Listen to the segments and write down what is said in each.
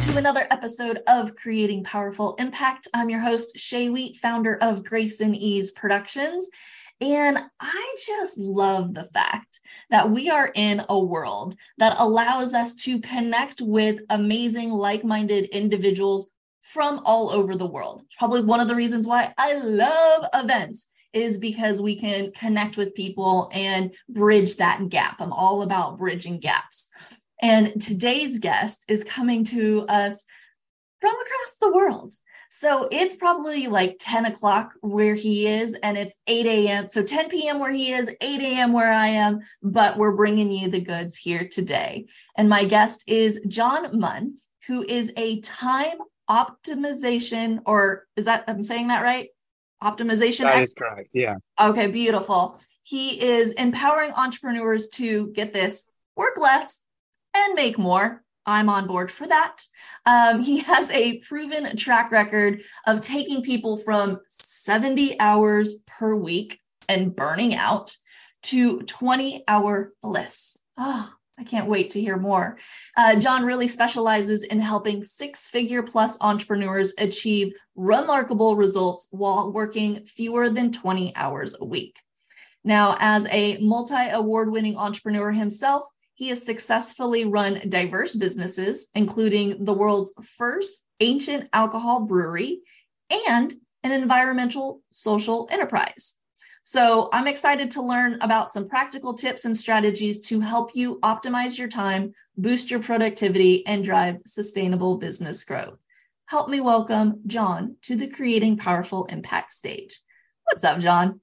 to another episode of Creating Powerful Impact. I'm your host, Shay Wheat, founder of Grace and Ease Productions. And I just love the fact that we are in a world that allows us to connect with amazing, like minded individuals from all over the world. Probably one of the reasons why I love events is because we can connect with people and bridge that gap. I'm all about bridging gaps. And today's guest is coming to us from across the world. So it's probably like 10 o'clock where he is, and it's 8 a.m. So 10 p.m. where he is, 8 a.m. where I am, but we're bringing you the goods here today. And my guest is John Munn, who is a time optimization, or is that, I'm saying that right? Optimization? That is correct. Yeah. Okay, beautiful. He is empowering entrepreneurs to get this work less and make more. I'm on board for that. Um, he has a proven track record of taking people from 70 hours per week and burning out to 20 hour bliss. Oh, I can't wait to hear more. Uh, John really specializes in helping six figure plus entrepreneurs achieve remarkable results while working fewer than 20 hours a week. Now, as a multi award winning entrepreneur himself, he has successfully run diverse businesses, including the world's first ancient alcohol brewery and an environmental social enterprise. So, I'm excited to learn about some practical tips and strategies to help you optimize your time, boost your productivity, and drive sustainable business growth. Help me welcome John to the Creating Powerful Impact stage. What's up, John?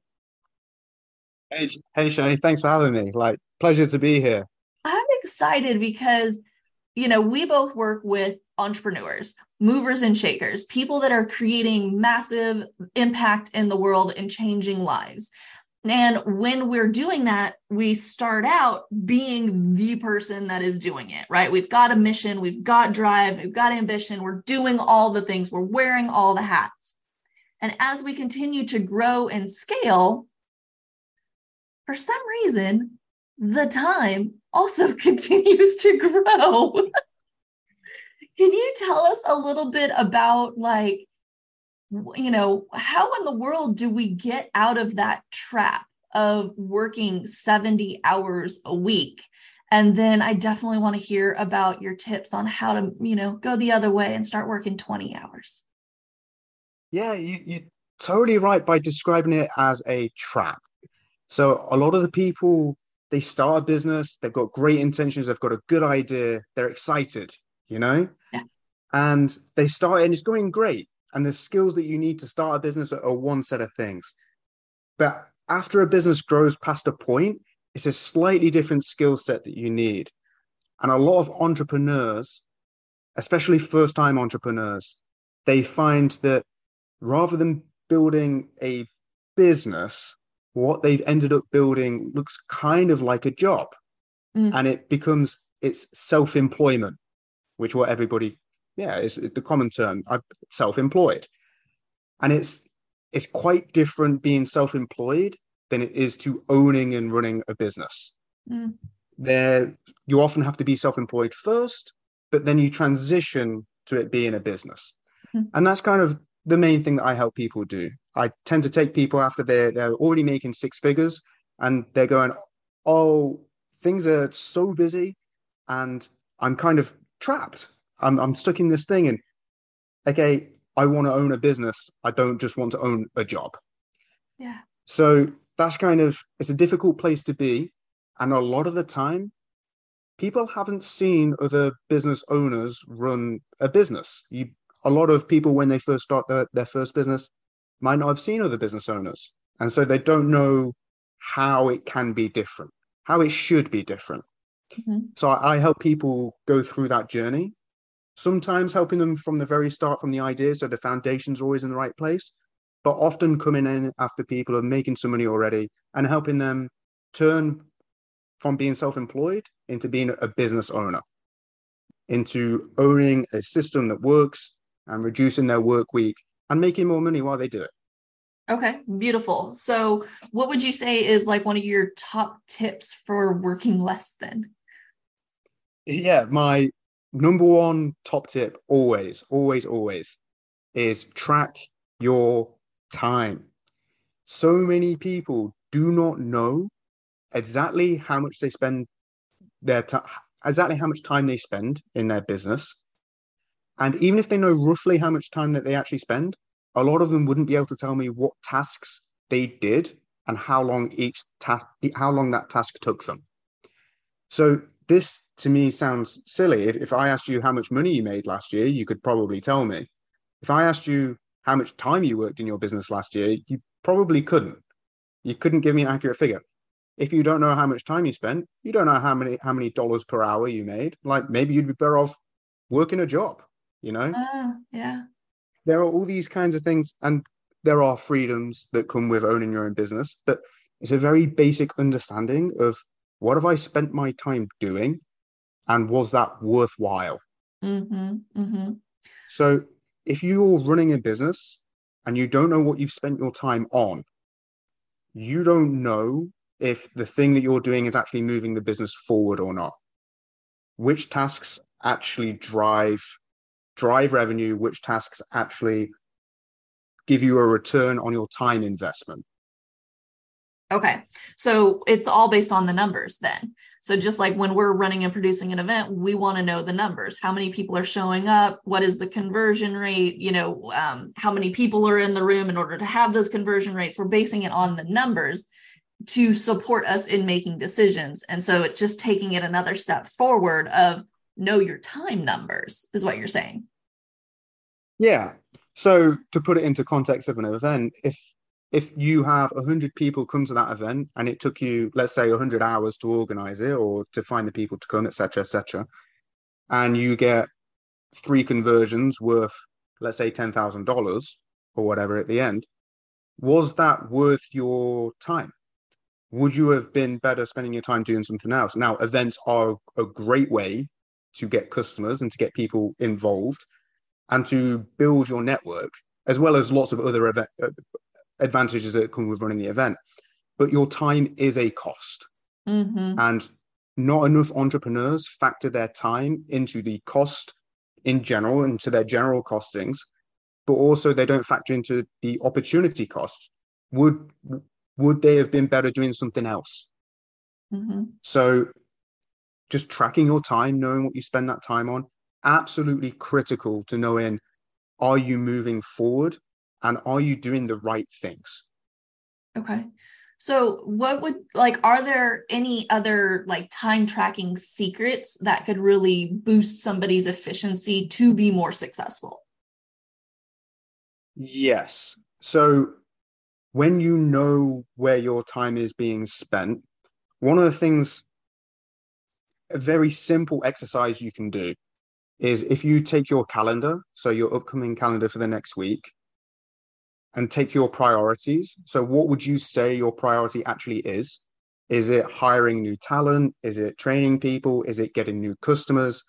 Hey, hey, Shay. Thanks for having me. Like, pleasure to be here. Excited because, you know, we both work with entrepreneurs, movers and shakers, people that are creating massive impact in the world and changing lives. And when we're doing that, we start out being the person that is doing it, right? We've got a mission, we've got drive, we've got ambition, we're doing all the things, we're wearing all the hats. And as we continue to grow and scale, for some reason, the time also continues to grow. Can you tell us a little bit about like you know, how in the world do we get out of that trap of working 70 hours a week? And then I definitely want to hear about your tips on how to, you know, go the other way and start working 20 hours. Yeah, you, you're totally right by describing it as a trap. So a lot of the people they start a business, they've got great intentions, they've got a good idea, they're excited, you know? Yeah. And they start and it's going great. And the skills that you need to start a business are one set of things. But after a business grows past a point, it's a slightly different skill set that you need. And a lot of entrepreneurs, especially first time entrepreneurs, they find that rather than building a business, what they've ended up building looks kind of like a job mm. and it becomes it's self-employment which what everybody yeah is the common term self-employed and it's it's quite different being self-employed than it is to owning and running a business mm. there you often have to be self-employed first but then you transition to it being a business mm. and that's kind of the main thing that i help people do I tend to take people after they're they're already making six figures and they're going, oh, things are so busy, and I'm kind of trapped. I'm I'm stuck in this thing, and okay, I want to own a business. I don't just want to own a job. Yeah. So that's kind of it's a difficult place to be, and a lot of the time, people haven't seen other business owners run a business. You a lot of people when they first start their, their first business might not have seen other business owners. And so they don't know how it can be different, how it should be different. Mm-hmm. So I, I, help people go through that journey, sometimes helping them from the very start, from the idea, so the foundation's always in the right place, but often coming in after people are making some money already and helping them turn from being self employed into being a business owner, into owning a system that works and reducing their work week and making more money while they do it. Okay, beautiful. So, what would you say is like one of your top tips for working less then? Yeah, my number one top tip always, always, always is track your time. So many people do not know exactly how much they spend their time, exactly how much time they spend in their business. And even if they know roughly how much time that they actually spend, a lot of them wouldn't be able to tell me what tasks they did and how long each task, how long that task took them. So this to me sounds silly. If, if I asked you how much money you made last year, you could probably tell me. If I asked you how much time you worked in your business last year, you probably couldn't. You couldn't give me an accurate figure. If you don't know how much time you spent, you don't know how many how many dollars per hour you made. Like maybe you'd be better off working a job, you know? Uh, yeah. There are all these kinds of things, and there are freedoms that come with owning your own business, but it's a very basic understanding of what have I spent my time doing and was that worthwhile? Mm-hmm, mm-hmm. So if you're running a business and you don't know what you've spent your time on, you don't know if the thing that you're doing is actually moving the business forward or not. Which tasks actually drive drive revenue, which tasks actually give you a return on your time investment. Okay. So it's all based on the numbers then. So just like when we're running and producing an event, we want to know the numbers. How many people are showing up? What is the conversion rate? You know, um, how many people are in the room in order to have those conversion rates? We're basing it on the numbers to support us in making decisions. And so it's just taking it another step forward of know your time numbers is what you're saying. Yeah. So to put it into context of an event, if if you have 100 people come to that event and it took you let's say 100 hours to organize it or to find the people to come etc etc and you get three conversions worth let's say $10,000 or whatever at the end was that worth your time would you have been better spending your time doing something else now events are a great way to get customers and to get people involved and to build your network as well as lots of other event, uh, advantages that come with running the event. But your time is a cost. Mm-hmm. And not enough entrepreneurs factor their time into the cost in general, into their general costings, but also they don't factor into the opportunity costs. Would would they have been better doing something else? Mm-hmm. So just tracking your time, knowing what you spend that time on, absolutely critical to knowing are you moving forward and are you doing the right things? Okay. So what would like are there any other like time tracking secrets that could really boost somebody's efficiency to be more successful? Yes. So when you know where your time is being spent one of the things a very simple exercise you can do is if you take your calendar so your upcoming calendar for the next week and take your priorities. So, what would you say your priority actually is? Is it hiring new talent? Is it training people? Is it getting new customers?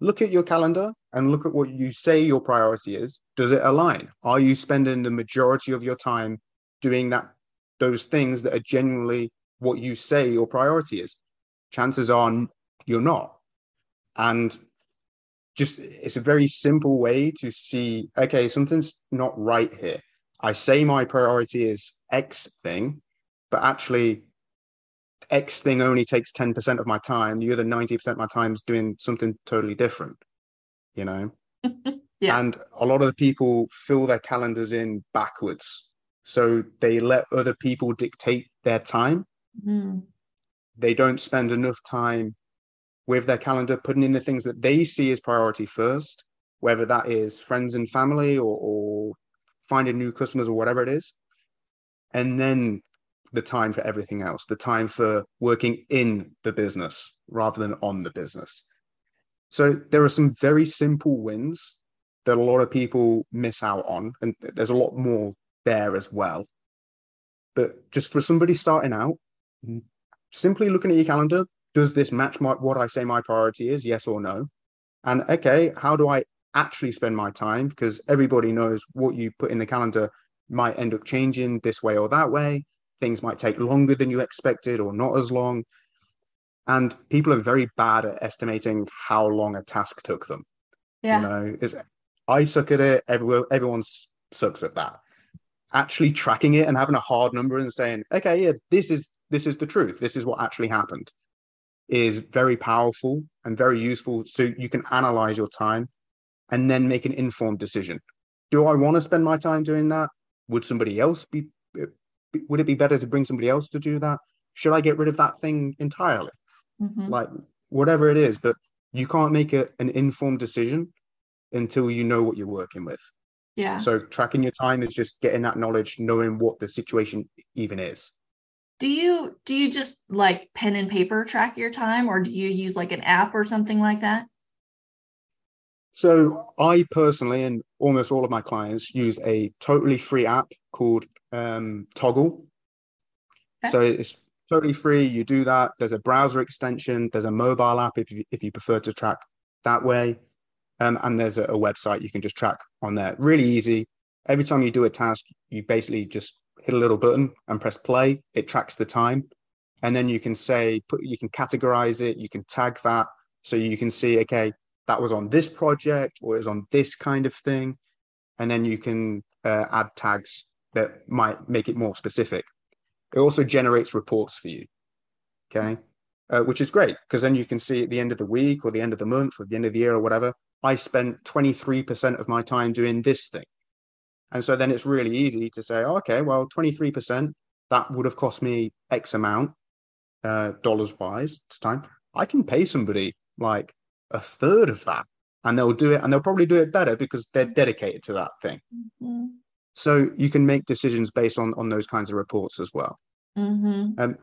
Look at your calendar and look at what you say your priority is. Does it align? Are you spending the majority of your time doing that, those things that are genuinely what you say your priority is? Chances are you're not. And just it's a very simple way to see okay, something's not right here I say my priority is X thing, but actually X thing only takes 10% of my time. The other 90% of my time is doing something totally different, you know? yeah. And a lot of the people fill their calendars in backwards. So they let other people dictate their time. Mm. They don't spend enough time with their calendar, putting in the things that they see as priority first, whether that is friends and family or, or finding new customers or whatever it is. And then the time for everything else, the time for working in the business rather than on the business. So there are some very simple wins that a lot of people miss out on. And there's a lot more there as well. But just for somebody starting out, simply looking at your calendar, does this match my, what I say my priority is? Yes or no? And okay, how do I actually spend my time because everybody knows what you put in the calendar might end up changing this way or that way. Things might take longer than you expected or not as long. And people are very bad at estimating how long a task took them. Yeah. You know, is I suck at it. Everyone, everyone sucks at that. Actually tracking it and having a hard number and saying, okay, yeah, this is this is the truth. This is what actually happened is very powerful and very useful. So you can analyze your time and then make an informed decision. Do I want to spend my time doing that? Would somebody else be, would it be better to bring somebody else to do that? Should I get rid of that thing entirely? Mm-hmm. Like whatever it is, but you can't make a, an informed decision until you know what you're working with. Yeah. So tracking your time is just getting that knowledge, knowing what the situation even is. Do you do you just like pen and paper track your time or do you use like an app or something like that? So I personally and almost all of my clients use a totally free app called um, Toggl. Okay. So it's totally free. You do that. There's a browser extension. There's a mobile app if you, if you prefer to track that way. Um, and there's a, a, website you can just track on there. Really easy. Every time you do a task, you basically just hit a little button and press play. It tracks the time, and then you can say put you can categorize it. You can tag that so you can see okay that was on this project or it was on this kind of thing, and then you can uh, add tags that might make it more specific. It also generates reports for you. Okay. Uh, which is great because then you can see at the end of the week or the end of the month or the end of the year or whatever, I spent 23% of my time doing this thing. And so then it's really easy to say, oh, okay, well, 23%, that would have cost me X amount, uh, dollars wise, it's time. I can pay somebody like a third of that and they'll do it and they'll probably do it better because they're dedicated to that thing. Mm-hmm. So you can make decisions based on, on those kinds of reports as well. Mm-hmm. Um,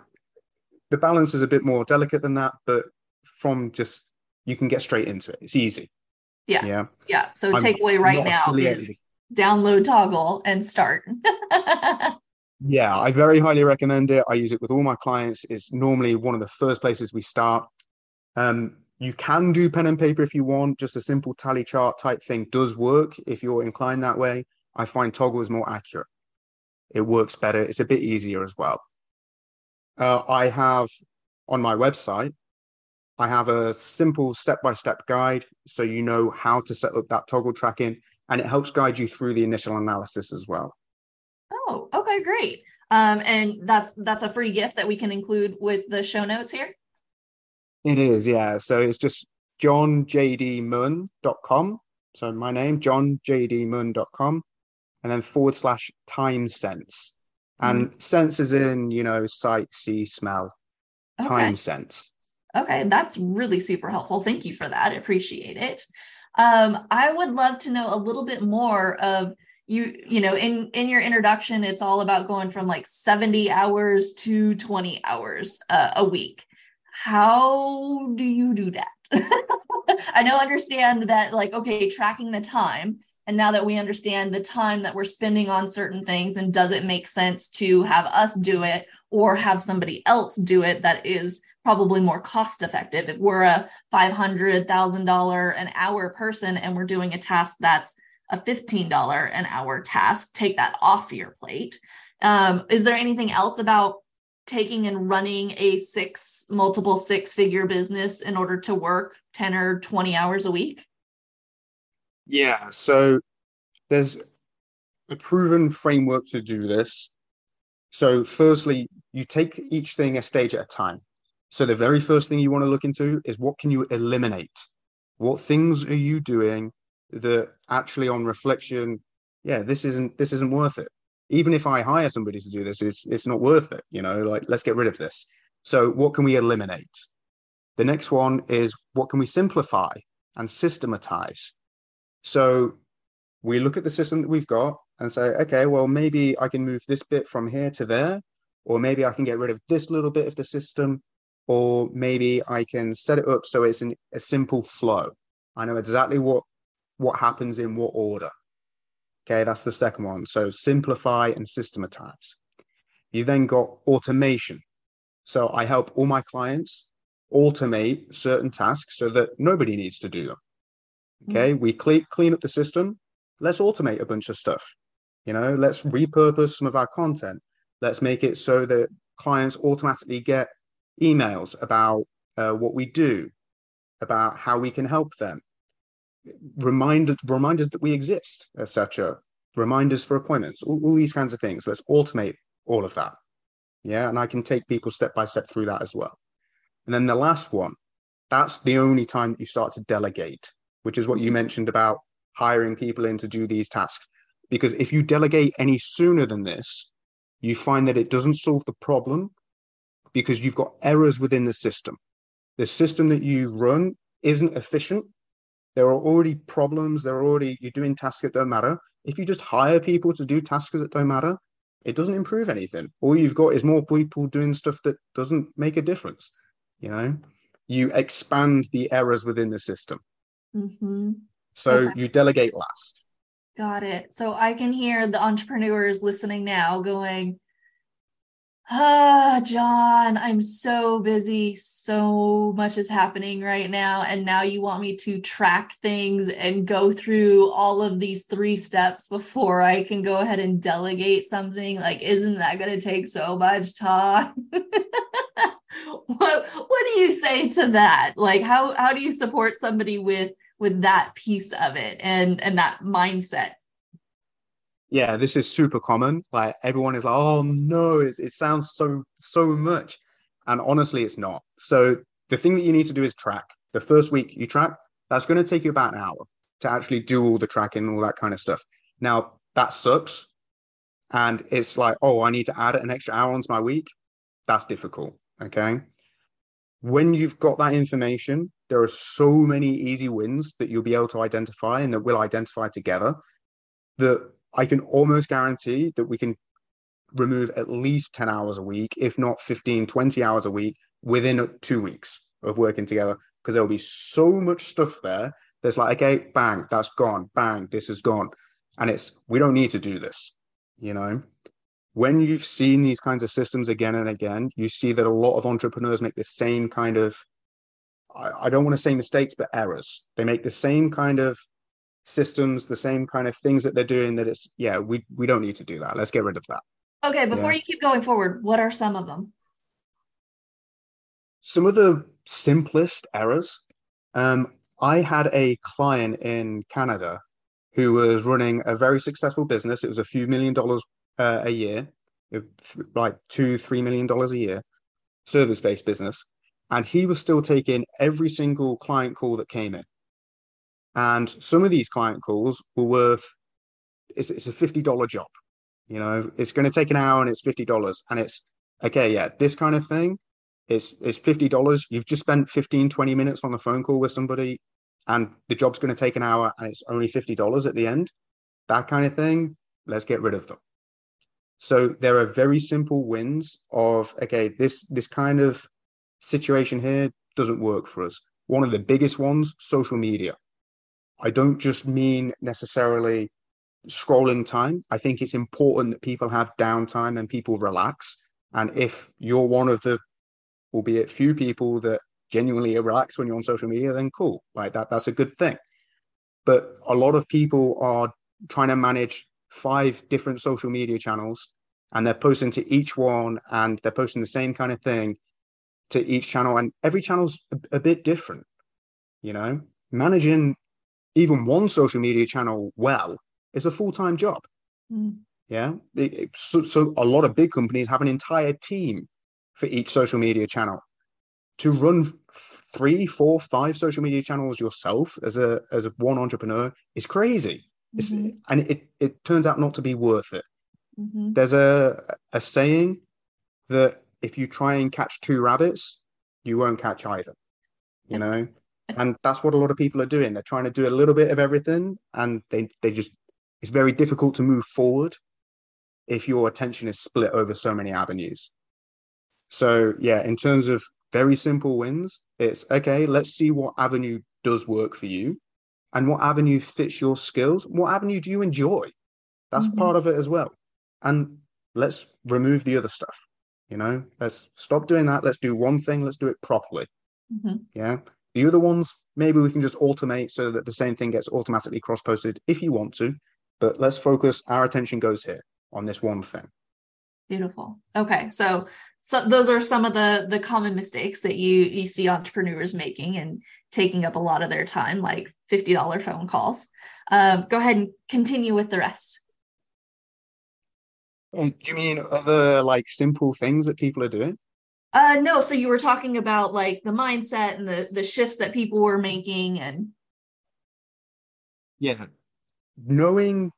the balance is a bit more delicate than that, but from just, you can get straight into it. It's easy. Yeah. Yeah. Yeah. So I'm takeaway right now is download Toggl and start. yeah, I very highly recommend it. I use it with all my clients. It's normally one of the first places we start. Um, you can do pen and paper if you want. Just a simple tally chart type thing does work if you're inclined that way. I find Toggl is more accurate. It works better. It's a bit easier as well. Uh, I have on my website, I have a simple step by step guide so you know how to set up that Toggl tracking and it helps guide you through the initial analysis as well. Oh, okay, great. Um, and that's that's a free gift that we can include with the show notes here. It is, yeah. So it's just johnjdmunn.com. So my name, johnjdmunn.com, and then forward slash time sense. And mm. sense is in, you know, sight, see, smell, okay. time sense. Okay, that's really super helpful. Thank you for that. I appreciate it. Um, I would love to know a little bit more of you, you know, in in your introduction, it's all about going from like 70 hours to 20 hours uh, a week. How do you do that? I know understand that like okay, tracking the time and now that we understand the time that we're spending on certain things and does it make sense to have us do it or have somebody else do it that is probably more cost effective. If we're a $500,000 an hour person and we're doing a task that's a $15 an hour task, take that off your plate. Um, is there anything else about taking and running a six, multiple six figure business in order to work 10 or 20 hours a week? Yeah. So there's a proven framework to do this. So, firstly, you take each thing a stage at a time. So the very first thing you want to look into is what can you eliminate? What things are you doing that actually on reflection, yeah, this isn't this isn't worth it. Even if I hire somebody to do this, it's it's not worth it. You know, like let's get rid of this. So what can we eliminate? The next one is what can we simplify and systematize? So we look at the system that we've got and say, okay, well, maybe I can move this bit from here to there, or maybe I can get rid of this little bit of the system or maybe I can set it up so it's an, a simple flow. I know exactly what what happens in what order. Okay, that's the second one. So simplify and systematize. You then got automation. So I help all my clients automate certain tasks so that nobody needs to do them. Okay, mm-hmm. we clean clean up the system. Let's automate a bunch of stuff. You know, let's repurpose some of our content. Let's make it so that clients automatically get emails about uh, what we do, about how we can help them, remind reminders that we exist, etc. Reminders for appointments, all, all these kinds of things. Let's automate all of that. Yeah, and I can take people step by step through that as well. And then the last one, that's the only time that you start to delegate, which is what you mentioned about hiring people in to do these tasks. Because if you delegate any sooner than this, you find that it doesn't solve the problem because you've got errors within the system. The system that you run isn't efficient. There are already problems. There are already, you're doing tasks that don't matter. If you just hire people to do tasks that don't matter, it doesn't improve anything. All you've got is more people doing stuff that doesn't make a difference. You know, you expand the errors within the system. Mm-hmm. So okay. you delegate last. Got it. So I can hear the entrepreneurs listening now going, Ah, John, I'm so busy. So much is happening right now. And now you want me to track things and go through all of these three steps before I can go ahead and delegate something. Like, isn't that going to take so much time? what what do you say to that? Like how how do you support somebody with with that piece of it and and that mindset? Yeah, this is super common. Like everyone is like, oh no, it, sounds so so much, and honestly, it's not. So the thing that you need to do is track. The first week you track, that's going to take you about an hour to actually do all the tracking and all that kind of stuff. Now that sucks, and it's like, oh, I need to add an extra hour onto my week. That's difficult. Okay. When you've got that information, there are so many easy wins that you'll be able to identify and that we'll identify together that I can almost guarantee that we can remove at least 10 hours a week, if not 15, 20 hours a week within two weeks of working together. Because there'll be so much stuff there. There's like, okay, bang, that's gone. Bang, this is gone. And it's, we don't need to do this, you know? When you've seen these kinds of systems again and again, you see that a lot of entrepreneurs make the same kind of, I, I don't want to say mistakes, but errors. They make the same kind of systems, the same kind of things that they're doing that it's yeah, we we don't need to do that. Let's get rid of that. Okay, before yeah. you keep going forward, what are some of them? Some of the simplest errors. Um, I had a client in Canada who was running a very successful business. It was a few million dollars uh, a year, like two, three million dollars a year, service based business. And he was still taking every single client call that came in. And some of these client calls were worth it's, it's a fifty dollar job. You know, it's going to take an hour and it's fifty dollars, and it's okay. Yeah, this kind of thing. It's it's fifty dollars. You've just spent 15, 20 minutes on the phone call with somebody, and the job's going to take an hour, and it's only fifty dollars at the end. That kind of thing. Let's get rid of them. So there are very simple wins of okay, this this kind of situation here doesn't work for us. One of the biggest ones, social media. I don't just mean necessarily scrolling time. I think it's important that people have downtime and people relax. And if you're one of the, albeit few people that genuinely relax when you're on social media, then cool. Like that, that's a good thing. But a lot of people are trying to manage five different social media channels and they're posting to each one and they're posting the same kind of thing to each channel. And every channel's a, a bit different, you know? Managing even one social media channel well is a full-time job. Mm. yeah? So, so a lot of big companies have an entire team for each social media channel. To run three four five social media channels yourself as a as a one entrepreneur is crazy. Mm-hmm. and it it turns out not to be worth it. Mm-hmm. there's a a saying that if you try and catch two rabbits you won't catch either you know and that's what a lot of people are doing. They're trying to do a little bit of everything and they they just it's very difficult to move forward if your attention is split over so many avenues. So yeah in terms of very simple wins it's okay let's see what avenue does work for you and what avenue fits your skills. What avenue do you enjoy? That's mm-hmm. part of it as well. And let's remove the other stuff you know? Let's stop doing that. Let's do one thing. Let's do it properly. Mm-hmm. yeah the other ones, maybe we can just automate so that the same thing gets automatically cross posted if you want to. But let's focus, our attention goes here on this one thing. Beautiful. Okay. So so those are some of the the common mistakes that you you see entrepreneurs making and taking up a lot of their time, like $50 phone calls. Um, go ahead and continue with the rest. Um, do you mean other like simple things that people are doing? Uh, no. So you were talking about like the mindset and the the shifts that people were making, and yeah, knowing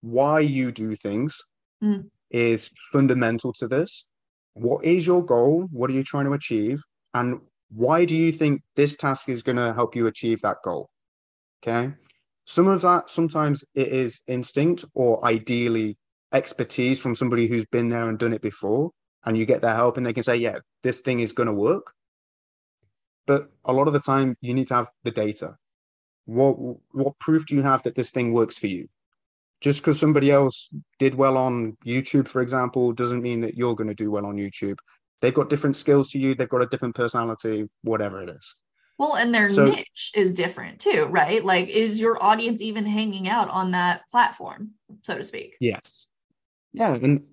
why you do things mm. is fundamental to this. What is your goal? What are you trying to achieve? And why do you think this task is going to help you achieve that goal? Okay. Some of that, sometimes it is instinct or ideally expertise from somebody who's been there and done it before. And you get their help and they can say, yeah, this thing is going to work. But a lot of the time, you need to have the data. What, what proof do you have that this thing works for you? Just because somebody else did well on YouTube, for example, doesn't mean that you're going to do well on YouTube. They've got different skills to you. They've got a different personality, whatever it is. Well, and their so, niche is different too, right? Like, is your audience even hanging out on that platform, so to speak? Yes. Yeah, and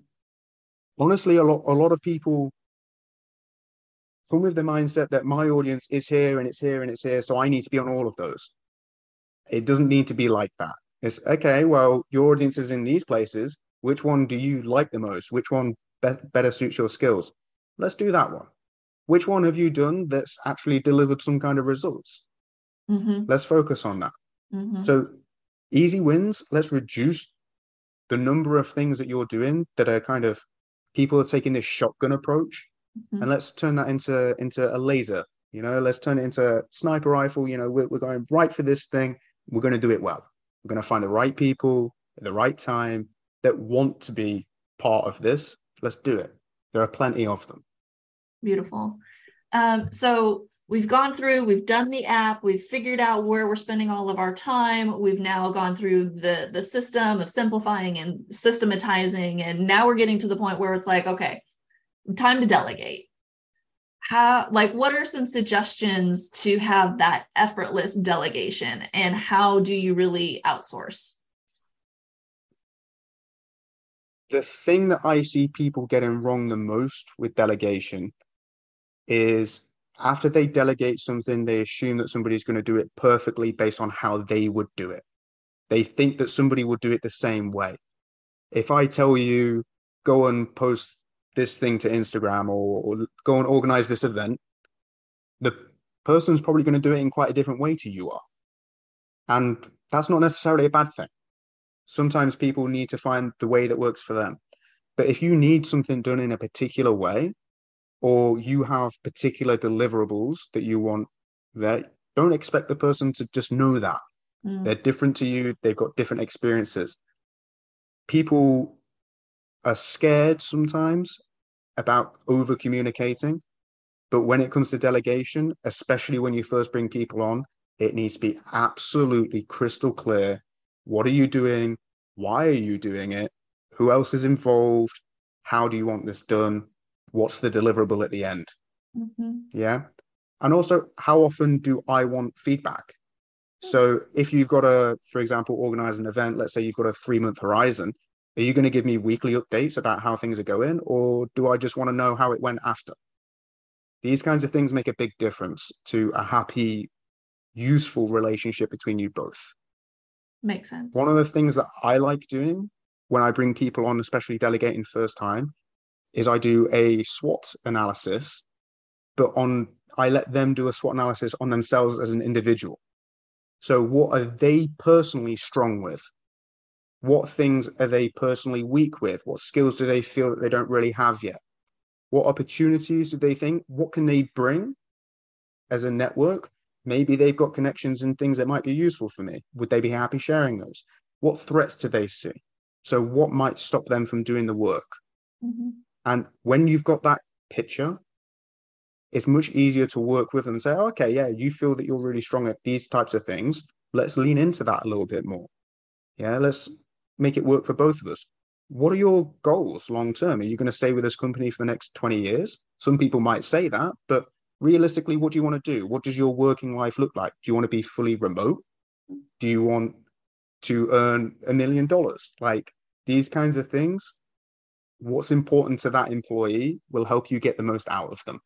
honestly, a lot a lot of people come with the mindset that my audience is here and it's here and it's here, so I need to be on all of those. It doesn't need to be like that. It's okay. Well, your audience is in these places. Which one do you like the most? Which one be- better suits your skills? Let's do that one. Which one have you done that's actually delivered some kind of results? Mm-hmm. Let's focus on that. Mm-hmm. So, easy wins. Let's reduce the number of things that you're doing that are kind of people are taking this shotgun approach, mm-hmm. and let's turn that into into a laser. You know, let's turn it into a sniper rifle. You know, we're, we're going right for this thing. We're going to do it well. We're going to find the right people at the right time that want to be part of this. Let's do it. There are plenty of them. Beautiful. Um, so we've gone through, we've done the app, we've figured out where we're spending all of our time. We've now gone through the the system of simplifying and systematizing, and now we're getting to the point where it's like, okay, time to delegate. How like what are some suggestions to have that effortless delegation and how do you really outsource? the thing that I see people getting wrong the most with delegation is after they delegate something, they assume that somebody's going to do it perfectly based on how they would do it. They think that somebody would do it the same way. If I tell you, go and post this thing to Instagram or, or go and organize this event, the person's probably going to do it in quite a different way to you are. And that's not necessarily a bad thing sometimes people need to find the way that works for them. But if you need something done in a particular way, or you have particular deliverables that you want there, don't expect the person to just know that. Mm. They're different to you, they've got different experiences. People are scared sometimes about over communicating. But when it comes to delegation, especially when you first bring people on, it needs to be absolutely crystal clear what are you doing? Why are you doing it? Who else is involved? How do you want this done? What's the deliverable at the end? Mm-hmm. Yeah. And also, how often do I want feedback? So, if you've got a, for example, organize an event, let's say you've got a three month horizon, are you going to give me weekly updates about how things are going? Or do I just want to know how it went after? These kinds of things make a big difference to a happy, useful relationship between you both. Makes sense. One of the things that I like doing when I bring people on, especially delegating first time, is I do a SWOT analysis, but on I let them do a SWOT analysis on themselves as an individual. So what are they personally strong with? What things are they personally weak with? What skills do they feel that they don't really have yet? What opportunities do they think? What can they bring as a network? Maybe they've got connections and things that might be useful for me. Would they be happy sharing those? What threats do they see? So, what might stop them from doing the work? Mm-hmm. And when you've got that picture, it's much easier to work with and say, oh, okay, yeah, you feel that you're really strong at these types of things. Let's lean into that a little bit more. Yeah, let's make it work for both of us. What are your goals long term? Are you going to stay with this company for the next 20 years? Some people might say that, but realistically, what do you want to do? What does your working life look like? Do you want to be fully remote? Do you want to earn a million dollars? Like these kinds of things, what's important to that employee will help you get the most out of them.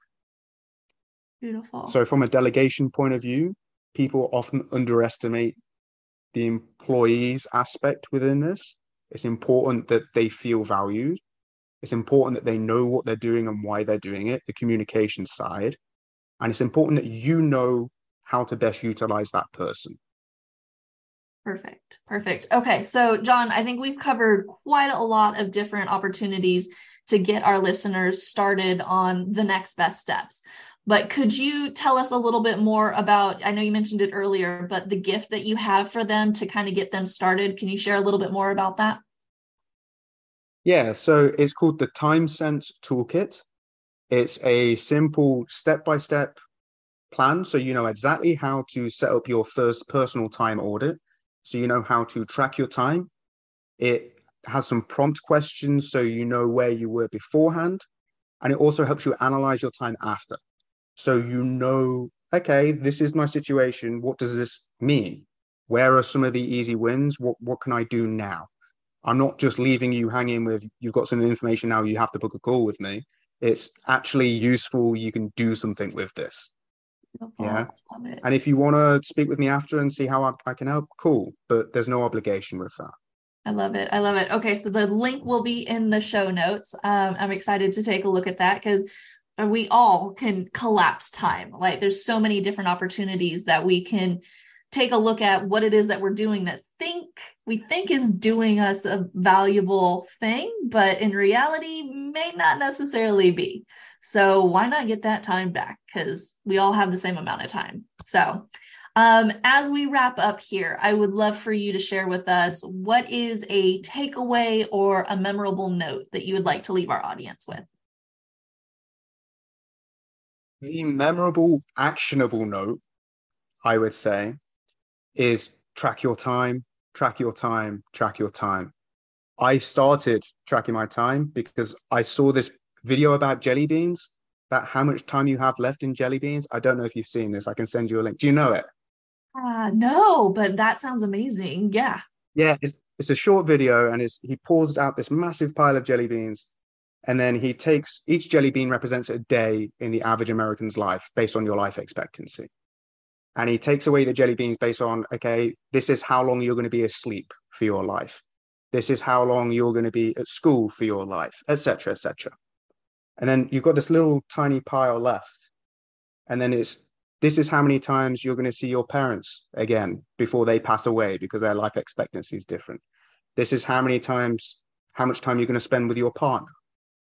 Beautiful. So, from a delegation point of view, people often underestimate the employees aspect within this. It's important that they feel valued. It's important that they know what they're doing and why they're doing it, the communication side. And it's important that you know how to best utilize that person. Perfect. Perfect. Okay. So, John, I think we've covered quite a lot of different opportunities to get our listeners started on the next best steps. But could you tell us a little bit more about? I know you mentioned it earlier, but the gift that you have for them to kind of get them started. Can you share a little bit more about that? Yeah. So, it's called the Time Sense Toolkit. It's a simple step by step plan. So, you know exactly how to set up your first personal time audit so you know how to track your time. It has some prompt questions so you know where you were beforehand. And it also helps you analyze your time after. So you know, okay, this is my situation. What does this mean? Where are some of the easy wins? What what can I do now? I'm not just leaving you hanging with you've got some information now, you have to book a call with me. It's actually useful. You can do something with this. Yeah. And if you want to speak with me after and see how I, I, can help, cool. But there's no obligation with that. I love it. I love it. Okay. So the link will be in the show notes. Um, I'm excited to take a look at that because we all can collapse time. Like there's so many different opportunities that we can take a look at what it is that we're doing that think we think is doing us a valuable thing, but in reality may not necessarily be. So why not get that time back? Because we all have the same amount of time. So um, as we wrap up here, I would love for you to share with us what is a takeaway or a memorable note that you would like to leave our audience with. The memorable, actionable note, I would say, is track your time, track your time, track your time. I started tracking my time because I saw this video about jelly beans, about how much time you have left in jelly beans. I don't know if you've seen this. I can send you a link. Do you know it? Uh, no, but that sounds amazing. Yeah. Yeah, it's, it's a short video and it's, he pours out this massive pile of jelly beans. And then he takes each jelly bean represents a day in the average American's life based on your life expectancy. And he takes away the jelly beans based on, okay, this is how long you're going to be asleep for your life. This is how long you're going to be at school for your life, etc., etc. And then you've got this little tiny pile left. And then it's this is how many times you're going to see your parents again before they pass away because their life expectancy is different. This is how many times, how much time you're going to spend with your partner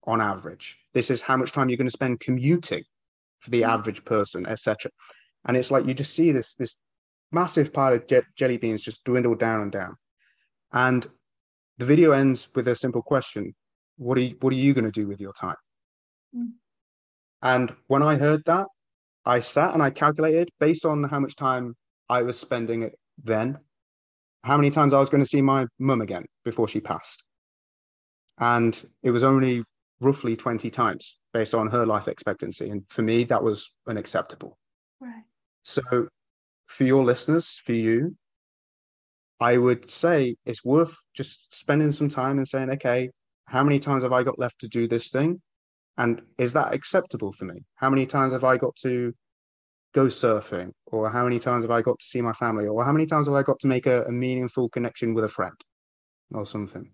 on average. This is how much time you're going to spend commuting for the mm. average person, etc. And it's like you just see this this massive pile of je- jelly beans just dwindle down and down. And the video ends with a simple question: What are you, what are you going to do with your time? Mm. And when I heard that, I sat and I calculated based on how much time I was spending it then, how many times I was going to see my mum again before she passed. And it was only roughly 20 times based on her life expectancy. And for me, that was unacceptable. Right. So, for your listeners, for you, I would say it's worth just spending some time and saying, okay, how many times have I got left to do this thing? And is that acceptable for me? How many times have I got to go surfing? Or how many times have I got to see my family? Or how many times have I got to make a, a meaningful connection with a friend or something?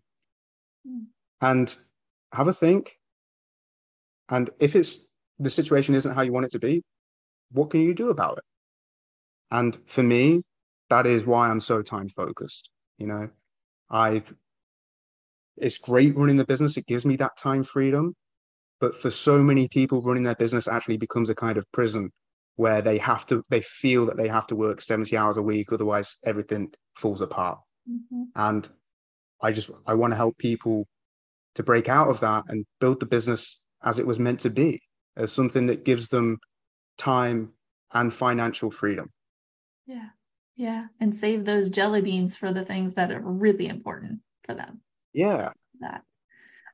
Mm. And have a think. And if it's the situation isn't how you want it to be, what can you do about it? And for me, that is why I'm so time focused. You know, I've it's great running the business. It gives me that time freedom. But for so many people, running their business actually becomes a kind of prison where they have to, they feel that they have to work 70 hours a week, otherwise everything falls apart. Mm-hmm. And I just, I want to help people to break out of that and build the business as it was meant to be, as something that gives them time and financial freedom. Yeah. Yeah. And save those jelly beans for the things that are really important for them. Yeah. That.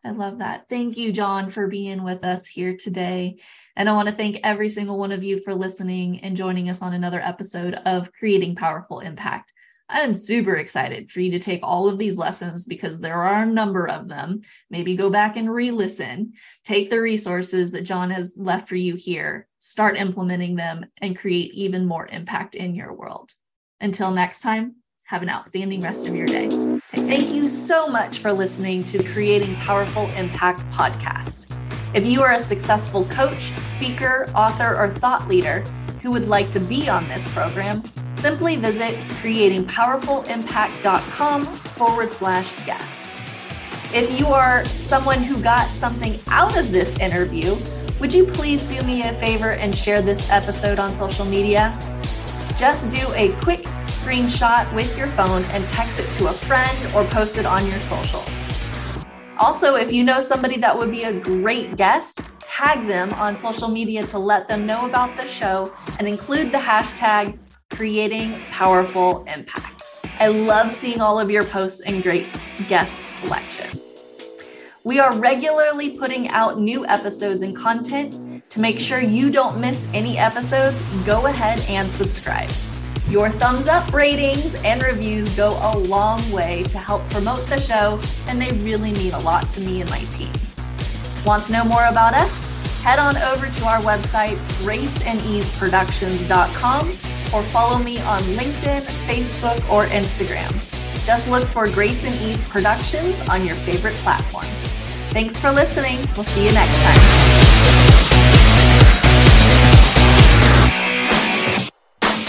I love that. Thank you, John, for being with us here today. And I want to thank every single one of you for listening and joining us on another episode of Creating Powerful Impact. I'm super excited for you to take all of these lessons because there are a number of them. Maybe go back and re listen, take the resources that John has left for you here, start implementing them, and create even more impact in your world. Until next time, have an outstanding rest of your day. Thank you so much for listening to Creating Powerful Impact podcast. If you are a successful coach, speaker, author, or thought leader who would like to be on this program, simply visit creatingpowerfulimpact.com forward slash guest. If you are someone who got something out of this interview, would you please do me a favor and share this episode on social media? Just do a quick screenshot with your phone and text it to a friend or post it on your socials. Also, if you know somebody that would be a great guest, tag them on social media to let them know about the show and include the hashtag creating powerful impact. I love seeing all of your posts and great guest selections. We are regularly putting out new episodes and content. To make sure you don't miss any episodes, go ahead and subscribe. Your thumbs up ratings and reviews go a long way to help promote the show, and they really mean a lot to me and my team. Want to know more about us? Head on over to our website, graceandeaseproductions.com or follow me on LinkedIn, Facebook, or Instagram. Just look for Grace and Ease Productions on your favorite platform. Thanks for listening. We'll see you next time.